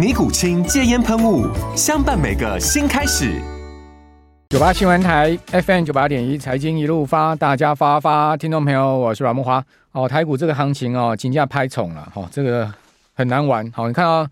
尼古清戒烟喷雾，相伴每个新开始。九八新闻台 FM 九八点一，财经一路发，大家发发，听众朋友，我是阮慕驊。哦，台股这个行情哦，金价拍宠了，哦，这个很难玩。好，你看啊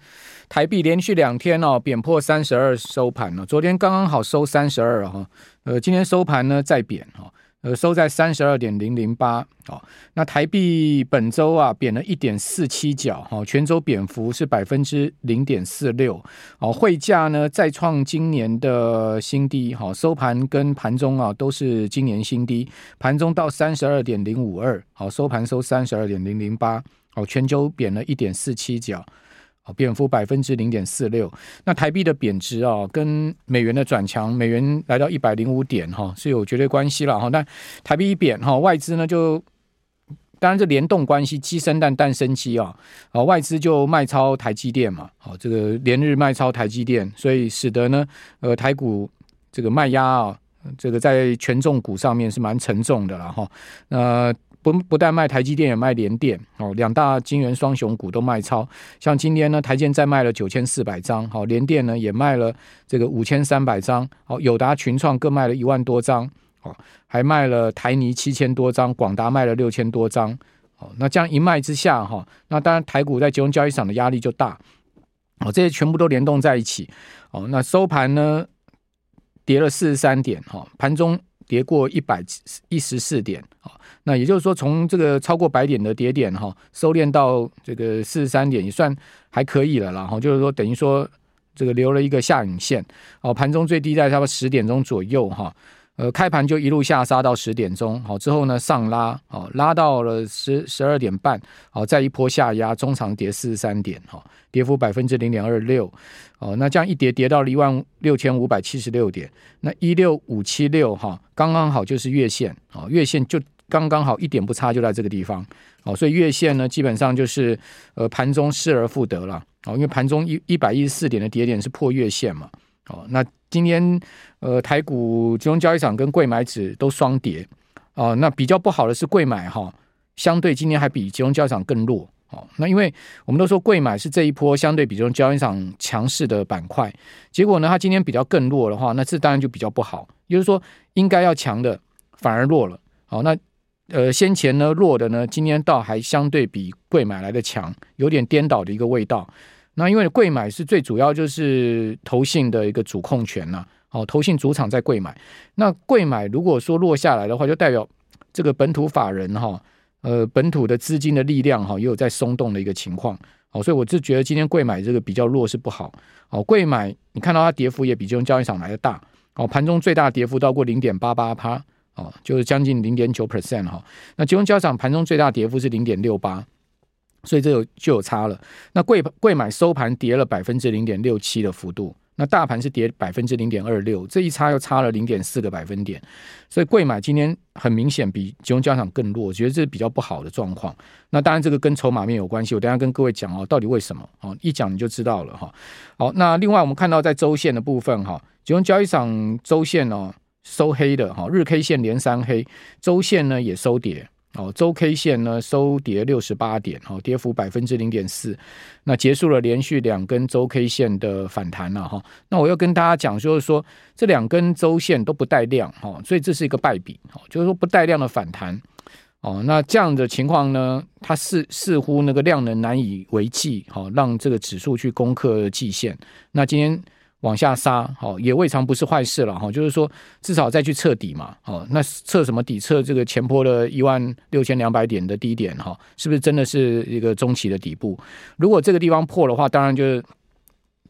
台币连续两天哦，贬破三十二收盘了，昨天刚刚好收三十二哈，呃，今天收盘呢再贬哈。呃，收在三十二点零零八，哦，那台币本周啊贬了一点四七角，哈，全周贬幅是百分之零点四六，哦，汇价呢再创今年的新低，哈，收盘跟盘中啊都是今年新低，盘中到三十二点零五二，好，收盘收三十二点零零八，哦，全周贬了一点四七角。贬幅百分之零点四六，那台币的贬值啊，跟美元的转强，美元来到一百零五点哈，是有绝对关系了哈。那台币一贬哈，外资呢就当然这联动关系，鸡生蛋，蛋生鸡啊，啊外资就卖超台积电嘛，好这个连日卖超台积电，所以使得呢呃台股这个卖压啊，这个在权重股上面是蛮沉重的了哈，呃。不不但卖台积电，也卖联电哦，两大晶圆双雄股都卖超。像今天呢，台积再卖了九千四百张，好，联电呢也卖了这个五千三百张，好，友达、群创各卖了一万多张，哦，还卖了台泥七千多张，广达卖了六千多张，哦，那这样一卖之下哈，那当然台股在集中交易场的压力就大，哦，这些全部都联动在一起，哦，那收盘呢跌了四十三点，哈，盘中。跌过一百一十四点啊，那也就是说，从这个超过百点的跌点哈，收敛到这个四十三点，也算还可以了啦。然后就是说，等于说这个留了一个下影线哦。盘中最低在差不多十点钟左右哈，呃，开盘就一路下杀到十点钟，好之后呢上拉哦，拉到了十十二点半，好再一波下压，中长跌四十三点哈，跌幅百分之零点二六。哦，那这样一跌跌到了一万六千五百七十六点，那一六五七六哈，刚刚好就是月线啊，月线就刚刚好一点不差就在这个地方，哦，所以月线呢基本上就是呃盘中失而复得了，哦，因为盘中一一百一十四点的跌点是破月线嘛，哦，那今天呃台股集中交易场跟柜买指都双跌，哦，那比较不好的是柜买哈，相对今天还比集中交易场更弱。哦，那因为我们都说柜买是这一波相对比这种交易场强势的板块，结果呢，它今天比较更弱的话，那这当然就比较不好。也就是说，应该要强的反而弱了。好，那呃先前呢弱的呢，今天倒还相对比贵买来的强，有点颠倒的一个味道。那因为贵买是最主要就是投信的一个主控权呐，哦，投信主场在贵买。那贵买如果说落下来的话，就代表这个本土法人哈。呃，本土的资金的力量哈，也有在松动的一个情况，好，所以我是觉得今天贵买这个比较弱是不好，哦，贵买你看到它跌幅也比这种交易场来的大，哦，盘中最大跌幅到过零点八八趴，哦，就是将近零点九 percent 哈，那金融交易场盘中最大跌幅是零点六八，所以这有就有差了，那贵贵买收盘跌了百分之零点六七的幅度。那大盘是跌百分之零点二六，这一差又差了零点四个百分点，所以贵买今天很明显比集中交易场更弱，我觉得这是比较不好的状况。那当然这个跟筹码面有关系，我等下跟各位讲哦，到底为什么哦，一讲你就知道了哈。好，那另外我们看到在周线的部分哈，集中交易场周线哦收黑的哈，日 K 线连三黑，周线呢也收跌。哦，周 K 线呢收跌六十八点，哦，跌幅百分之零点四，那结束了连续两根周 K 线的反弹了哈。那我要跟大家讲，就是说这两根周线都不带量，哈，所以这是一个败笔，哦，就是说不带量的反弹，哦，那这样的情况呢，它似似乎那个量能难以为继，哈，让这个指数去攻克季线。那今天往下杀，好，也未尝不是坏事了哈。就是说，至少再去测底嘛，好，那测什么底？测这个前坡的一万六千两百点的低点哈，是不是真的是一个中期的底部？如果这个地方破的话，当然就是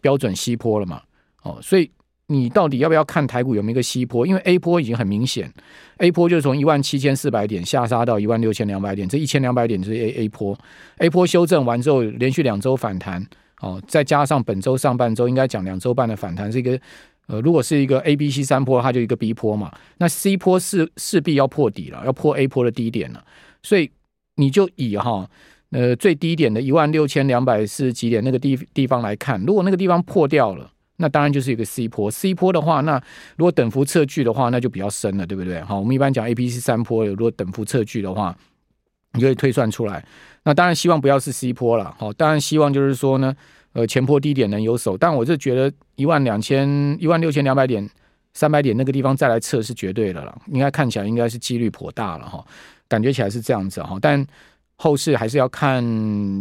标准西坡了嘛。哦，所以你到底要不要看台股有没有一个西坡？因为 A 波已经很明显，A 波就是从一万七千四百点下杀到一万六千两百点，这一千两百点就是 A A 波，A 波修正完之后，连续两周反弹。哦，再加上本周上半周应该讲两周半的反弹，是一个呃，如果是一个 A、B、C 三波，它就一个 B 坡嘛。那 C 坡势势必要破底了，要破 A 坡的低点了。所以你就以哈呃最低点的一万六千两百四十几点那个地地方来看，如果那个地方破掉了，那当然就是一个 C 坡。C 坡的话，那如果等幅测距的话，那就比较深了，对不对？好，我们一般讲 A、B、C 三波，如果等幅测距的话，你就会推算出来。那当然希望不要是 C 波了，好，当然希望就是说呢。呃，前波低点能有手，但我是觉得一万两千、一万六千两百点、三百点那个地方再来测是绝对的了，应该看起来应该是几率颇大了哈，感觉起来是这样子哈，但后市还是要看，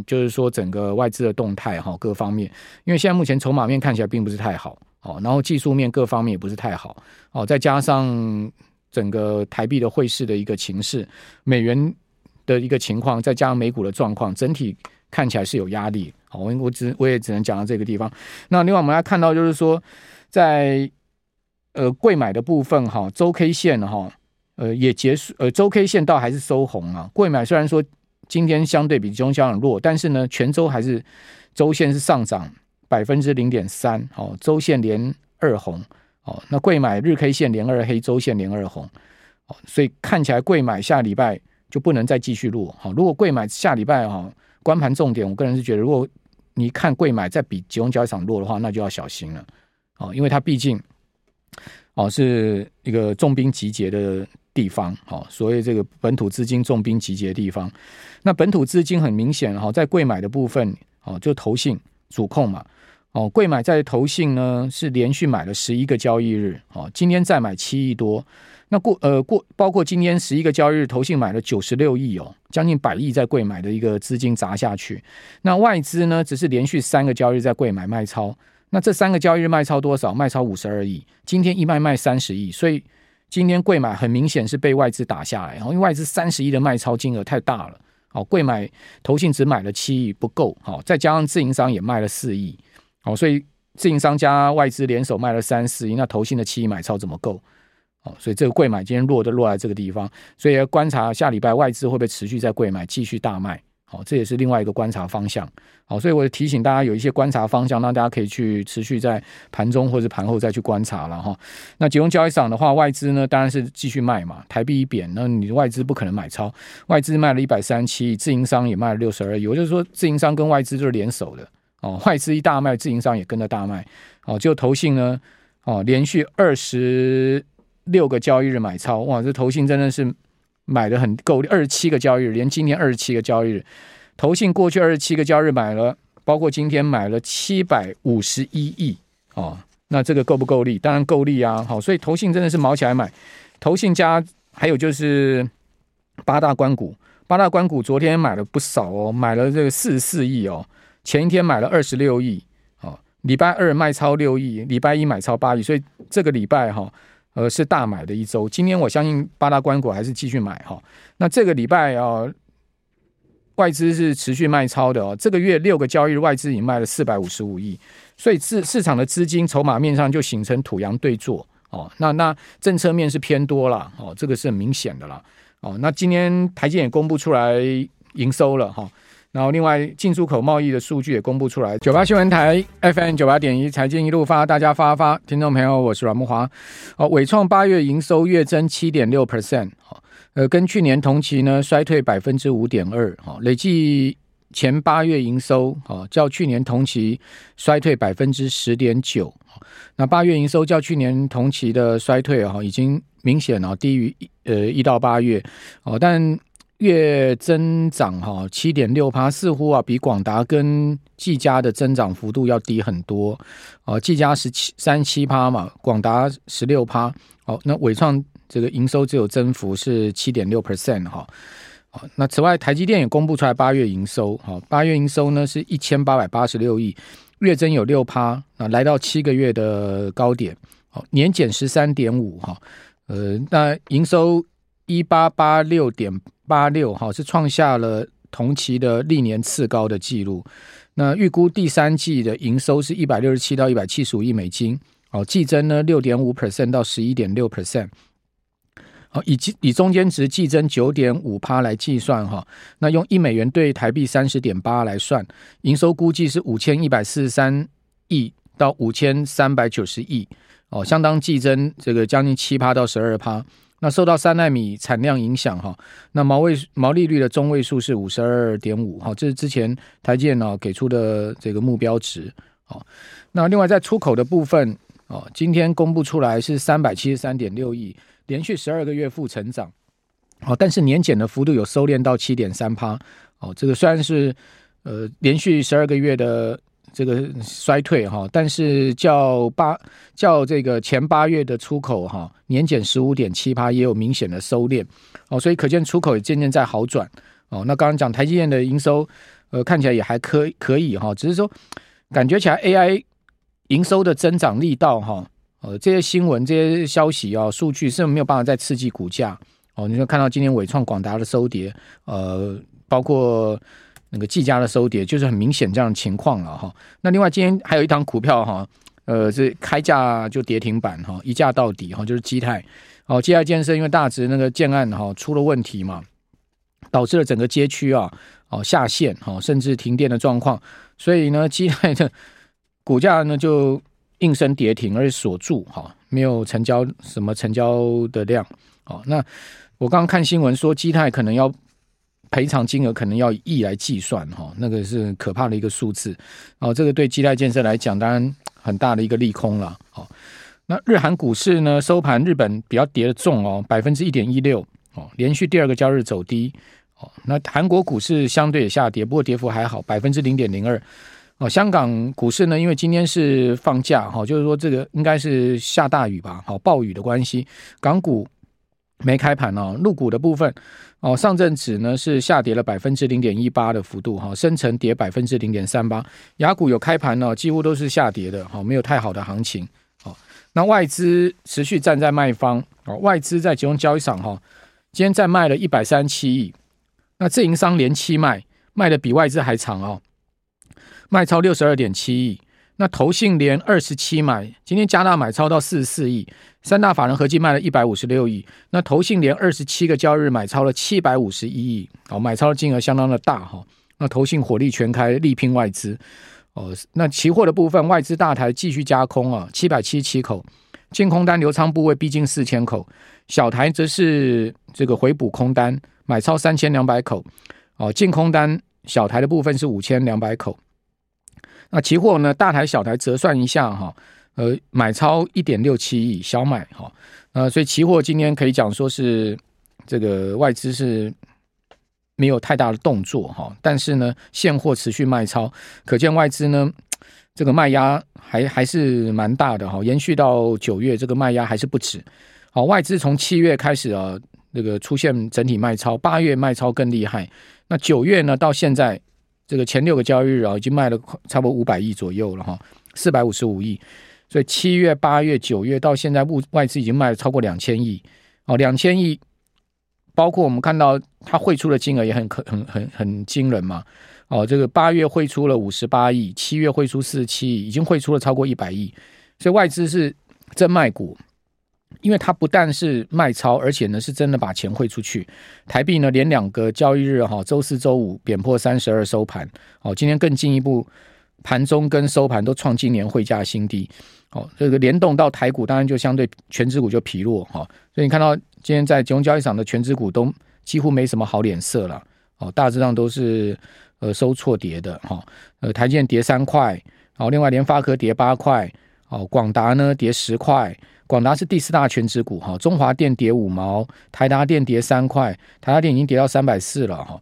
就是说整个外资的动态哈，各方面，因为现在目前筹码面看起来并不是太好哦，然后技术面各方面也不是太好哦，再加上整个台币的汇市的一个情势，美元的一个情况，再加上美股的状况，整体看起来是有压力。好，我我只我也只能讲到这个地方。那另外我们来看到，就是说，在呃贵买的部分哈，周 K 线哈，呃也结束，呃周 K 线倒还是收红啊。贵买虽然说今天相对比中小很弱，但是呢，全周还是周线是上涨百分之零点三，哦，周线连二红，哦，那贵买日 K 线连二黑，周线连二红，哦，所以看起来贵买下礼拜就不能再继续弱，好，如果贵买下礼拜哈。关盘重点，我个人是觉得，如果你看贵买再比集中交易场弱的话，那就要小心了哦，因为它毕竟哦是一个重兵集结的地方，哦，所以这个本土资金重兵集结的地方。那本土资金很明显哈，在贵买的部分哦，就投信主控嘛，哦，贵买在投信呢是连续买了十一个交易日，哦，今天再买七亿多。那过呃过包括今天十一个交易日，投信买了九十六亿哦，将近百亿在贵买的一个资金砸下去。那外资呢，只是连续三个交易日在贵买卖超。那这三个交易日卖超多少？卖超五十二亿。今天一卖卖三十亿，所以今天贵买很明显是被外资打下来。然后因为外资三十亿的卖超金额太大了，好，贵买投信只买了七亿不够，好，再加上自营商也卖了四亿，好，所以自营商加外资联手卖了三四亿，那投信的七亿买超怎么够？哦所以这个贵买今天落的落在这个地方，所以要观察下礼拜外资会不会持续在贵买继续大卖。好，这也是另外一个观察方向。好，所以我提醒大家有一些观察方向，让大家可以去持续在盘中或者盘后再去观察了哈。那集中交易场的话，外资呢当然是继续卖嘛，台币一贬，那你外资不可能买超，外资卖了一百三十七亿，自营商也卖了六十二亿。我就是说，自营商跟外资就是联手的哦，外资一大卖，自营商也跟着大卖。哦，就投信呢，哦，连续二十。六个交易日买超，哇！这投信真的是买的很够力，二十七个交易日，连今天二十七个交易日，投信过去二十七个交易日买了，包括今天买了七百五十一亿哦。那这个够不够力？当然够力啊！好，所以投信真的是毛起来买，投信加还有就是八大关股，八大关股昨天买了不少哦，买了这个四十四亿哦，前一天买了二十六亿哦，礼拜二卖超六亿，礼拜一买超八亿，所以这个礼拜哈。呃，是大买的一周。今天我相信八大关股还是继续买哈。那这个礼拜啊，外资是持续卖超的哦。这个月六个交易日，外资已经卖了四百五十五亿，所以市市场的资金筹码面上就形成土洋对坐哦。那那政策面是偏多了哦，这个是很明显的了哦。那今天台积也公布出来营收了哈。然后，另外进出口贸易的数据也公布出来。九八新闻台 FM 九八点一财经一路发，大家发发，听众朋友，我是阮木华。哦，伟创八月营收月增七点六 percent，呃，跟去年同期呢衰退百分之五点二，哈，累计前八月营收，哦，较去年同期衰退百分之十点九。那八月营收较去年同期的衰退，哈，已经明显啊低于呃一到八月，哦，但。月增长哈七点六趴，似乎啊比广达跟技嘉的增长幅度要低很多哦。技嘉十七三七趴嘛，广达十六趴。哦，那伟创这个营收只有增幅是七点六 percent 哈。那此外，台积电也公布出来八月营收哈，八月营收呢是一千八百八十六亿，月增有六趴啊，来到七个月的高点，好，年减十三点五哈，呃，那营收一八八六点八六哈，是创下了同期的历年次高的记录。那预估第三季的营收是一百六十七到一百七十五亿美金，哦，季增呢六点五 percent 到十一点六 percent。好，以以中间值季增九点五趴来计算哈，那用一美元兑台币三十点八来算，营收估计是五千一百四十三亿到五千三百九十亿，哦，相当季增这个将近七趴到十二趴。那受到三纳米产量影响哈，那毛位毛利率的中位数是五十二点五哈，这是之前台建呢给出的这个目标值。哦，那另外在出口的部分哦，今天公布出来是三百七十三点六亿。连续十二个月负成长，哦，但是年减的幅度有收敛到七点三趴，哦，这个虽然是呃连续十二个月的这个衰退哈，但是较八较这个前八月的出口哈年减十五点七八也有明显的收敛，哦，所以可见出口也渐渐在好转，哦，那刚刚讲台积电的营收，呃，看起来也还可可以哈，只是说感觉起来 AI 营收的增长力道哈。呃，这些新闻、这些消息啊、数据是没有办法再刺激股价哦。你就看到今天纬创、广达的收跌，呃，包括那个技嘉的收跌，就是很明显这样的情况了哈。那另外今天还有一档股票哈，呃，是开价就跌停板哈，一价到底哈，就是基泰哦，基泰建设因为大直那个建案哈出了问题嘛，导致了整个街区啊哦下线哈，甚至停电的状况，所以呢，基泰的股价呢就。应声跌停，而且锁住哈，没有成交什么成交的量哦。那我刚刚看新闻说，基泰可能要赔偿金额可能要亿来计算哈，那个是可怕的一个数字哦。这个对基泰建设来讲，当然很大的一个利空了。好，那日韩股市呢，收盘日本比较跌得重哦，百分之一点一六哦，连续第二个交易日走低哦。那韩国股市相对也下跌，不过跌幅还好，百分之零点零二。哦，香港股市呢，因为今天是放假哈，就是说这个应该是下大雨吧，好暴雨的关系，港股没开盘哦。入股的部分哦，上证指呢是下跌了百分之零点一八的幅度哈，深成跌百分之零点三八，雅股有开盘呢，几乎都是下跌的哈，没有太好的行情。哦，那外资持续站在卖方哦，外资在集中交易场哈，今天再卖了一百三十七亿，那自营商连七卖，卖的比外资还长哦。卖超六十二点七亿，那投信连二十七买，今天加大买超到四十四亿，三大法人合计卖了一百五十六亿，那投信连二十七个交易日买超了七百五十一亿，哦，买超的金额相当的大哈，那投信火力全开，力拼外资，哦，那期货的部分外资大台继续加空啊，七百七十七口，净空单留仓部位逼近四千口，小台则是这个回补空单，买超三千两百口，哦，净空单小台的部分是五千两百口。那期货呢？大台小台折算一下哈，呃，买超一点六七亿，小买哈，呃，所以期货今天可以讲说是这个外资是没有太大的动作哈，但是呢，现货持续卖超，可见外资呢这个卖压还还是蛮大的哈，延续到九月这个卖压还是不止。好，外资从七月开始啊，那个出现整体卖超，八月卖超更厉害，那九月呢到现在。这个前六个交易日啊，已经卖了差不多五百亿左右了哈，四百五十五亿。所以七月、八月、九月到现在，物外资已经卖了超过两千亿哦，两千亿，包括我们看到它汇出的金额也很可很很很惊人嘛哦，这个八月汇出了五十八亿，七月汇出四十七亿，已经汇出了超过一百亿，所以外资是真卖股。因为它不但是卖超，而且呢是真的把钱汇出去。台币呢连两个交易日哈，周四周五贬破三十二收盘。哦，今天更进一步，盘中跟收盘都创今年汇价新低。哦，这个联动到台股，当然就相对全指股就疲弱哈。所以你看到今天在金融交易场的全指股都几乎没什么好脸色了。哦，大致上都是呃收错跌的哈。呃，台建跌三块，哦，另外联发科跌八块，哦，广达呢跌十块。广达是第四大全值股哈，中华电跌五毛，台达电跌三块，台达电已经跌到三百四了哈。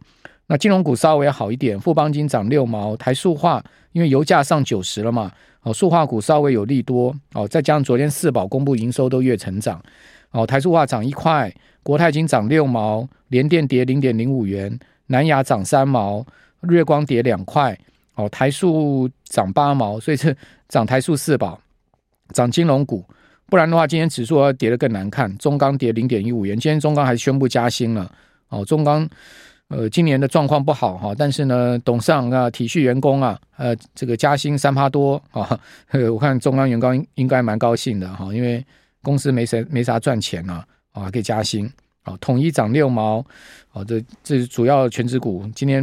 那金融股稍微好一点，富邦金涨六毛，台塑化因为油价上九十了嘛，哦，塑化股稍微有利多哦，再加上昨天四宝公布营收都月成长，哦，台塑化涨一块，国泰金涨六毛，联电跌零点零五元，南亚涨三毛，月光跌两块，哦，台塑涨八毛，所以是涨台塑四宝，涨金融股，不然的话，今天指数要跌得更难看。中钢跌零点一五元，今天中钢还宣布加薪了。哦，中钢呃今年的状况不好哈，但是呢，董事长啊体恤员工啊，呃这个加薪三趴多啊，我看中钢员工应该蛮高兴的哈，因为公司没谁没啥赚钱啊，啊可以加薪。啊，统一涨六毛，哦，这这是主要全职股，今天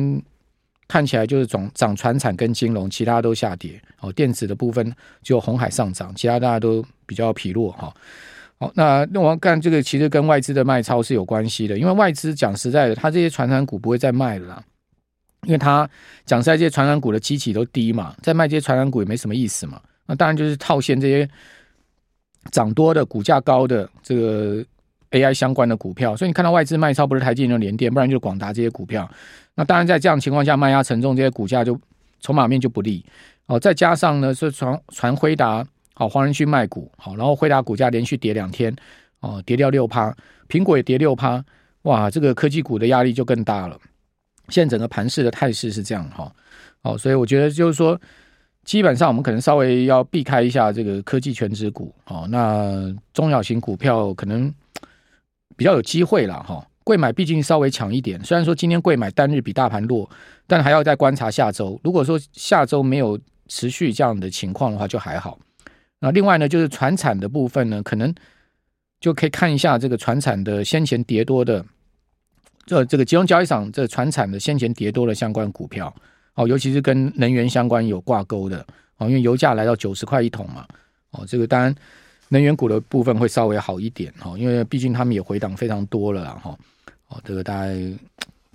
看起来就是涨涨船产跟金融，其他都下跌。哦，电子的部分就红海上涨，其他大家都比较疲弱哈。好，那那我要看这个，其实跟外资的卖超是有关系的，因为外资讲实在的，他这些传产股不会再卖了啦，因为他讲实在，这些传产股的基期都低嘛，再卖这些传产股也没什么意思嘛。那当然就是套现这些涨多的、股价高的这个。AI 相关的股票，所以你看到外资卖超不是台积电、联电，不然就是广达这些股票。那当然在这样情况下，卖压沉重，这些股价就筹码面就不利哦。再加上呢，是传传辉达好，黄仁勋卖股好，然后辉达股价连续跌两天哦，跌掉六趴，苹果也跌六趴，哇，这个科技股的压力就更大了。现在整个盘势的态势是这样哈，哦，所以我觉得就是说，基本上我们可能稍微要避开一下这个科技权值股哦，那中小型股票可能。比较有机会了哈，贵买毕竟稍微强一点。虽然说今天贵买单日比大盘弱，但还要再观察下周。如果说下周没有持续这样的情况的话，就还好。那另外呢，就是传产的部分呢，可能就可以看一下这个传产的先前跌多的，这这个集中交易场这船产的先前跌多的相关股票哦，尤其是跟能源相关有挂钩的哦，因为油价来到九十块一桶嘛哦，这个当然。能源股的部分会稍微好一点哈，因为毕竟他们也回档非常多了哈。哦，这个大概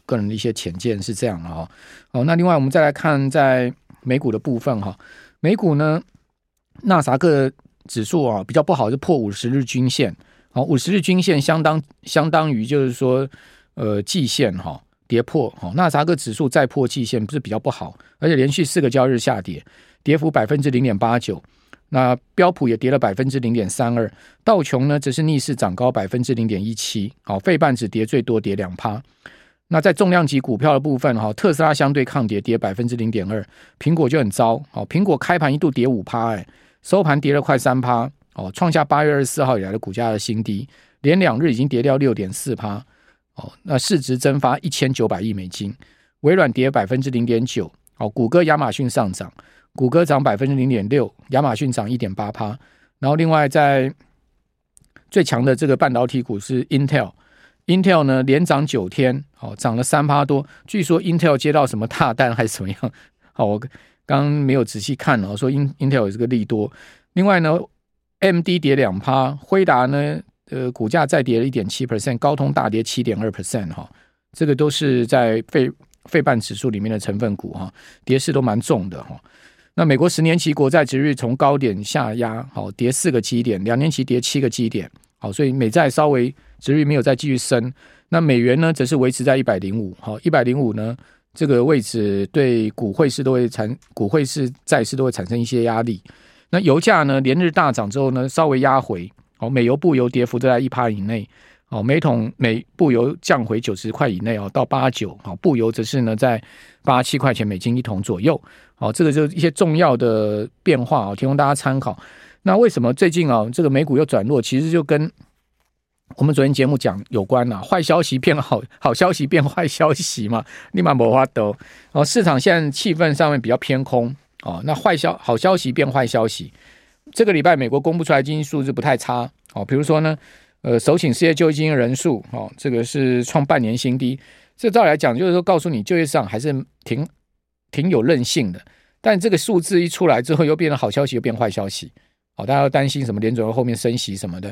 个人的一些浅见是这样哈。哦，那另外我们再来看在美股的部分哈，美股呢，纳萨克指数啊比较不好，就破五十日均线。好，五十日均线相当相当于就是说呃季线哈跌破。好，纳萨克指数再破季线不是比较不好，而且连续四个交易日下跌，跌幅百分之零点八九。那标普也跌了百分之零点三二，道琼呢则是逆势涨高百分之零点一七。好，费半指跌最多跌两趴。那在重量级股票的部分，哈，特斯拉相对抗跌，跌百分之零点二。苹果就很糟，好，苹果开盘一度跌五趴，哎，收盘跌了快三趴，哦，创下八月二十四号以来的股价的新低，连两日已经跌掉六点四趴。哦，那市值蒸发一千九百亿美金。微软跌百分之零点九，哦，谷歌、亚马逊上涨。谷歌涨百分之零点六，亚马逊涨一点八趴，然后另外在最强的这个半导体股是 Intel，Intel 呢连涨九天，好涨了三趴多，据说 Intel 接到什么大单还是怎么样？好，我刚刚没有仔细看哦，说 Intel 有这个利多。另外呢，MD 跌两趴，辉达呢呃股价再跌了一点七 percent，高通大跌七点二 percent 哈，这个都是在被费半指数里面的成分股哈，跌势都蛮重的哈。那美国十年期国债殖率从高点下压，好跌四个基点，两年期跌七个基点，好，所以美债稍微殖率没有再继续升。那美元呢，则是维持在一百零五，好，一百零五呢，这个位置对股汇市都会产，股汇市债市都会产生一些压力。那油价呢，连日大涨之后呢，稍微压回，好，美油布油跌幅都在一趴以内，哦，每桶每布油降回九十块以内哦，到八九，好，布油则是呢在八七块钱美金一桶左右。好，这个就是一些重要的变化啊，提供大家参考。那为什么最近啊，这个美股又转弱？其实就跟我们昨天节目讲有关了。坏消息变好，好消息变坏消息嘛，立马没花得。哦，市场现在气氛上面比较偏空哦。那坏消好消息变坏消息，这个礼拜美国公布出来经济数字不太差哦。比如说呢，呃，首请失业救济金人数哦，这个是创半年新低。这照来讲，就是说告诉你就业市场还是挺。挺有韧性的，但这个数字一出来之后，又变成好消息，又变坏消息。好，大家要担心什么？联准会后面升息什么的。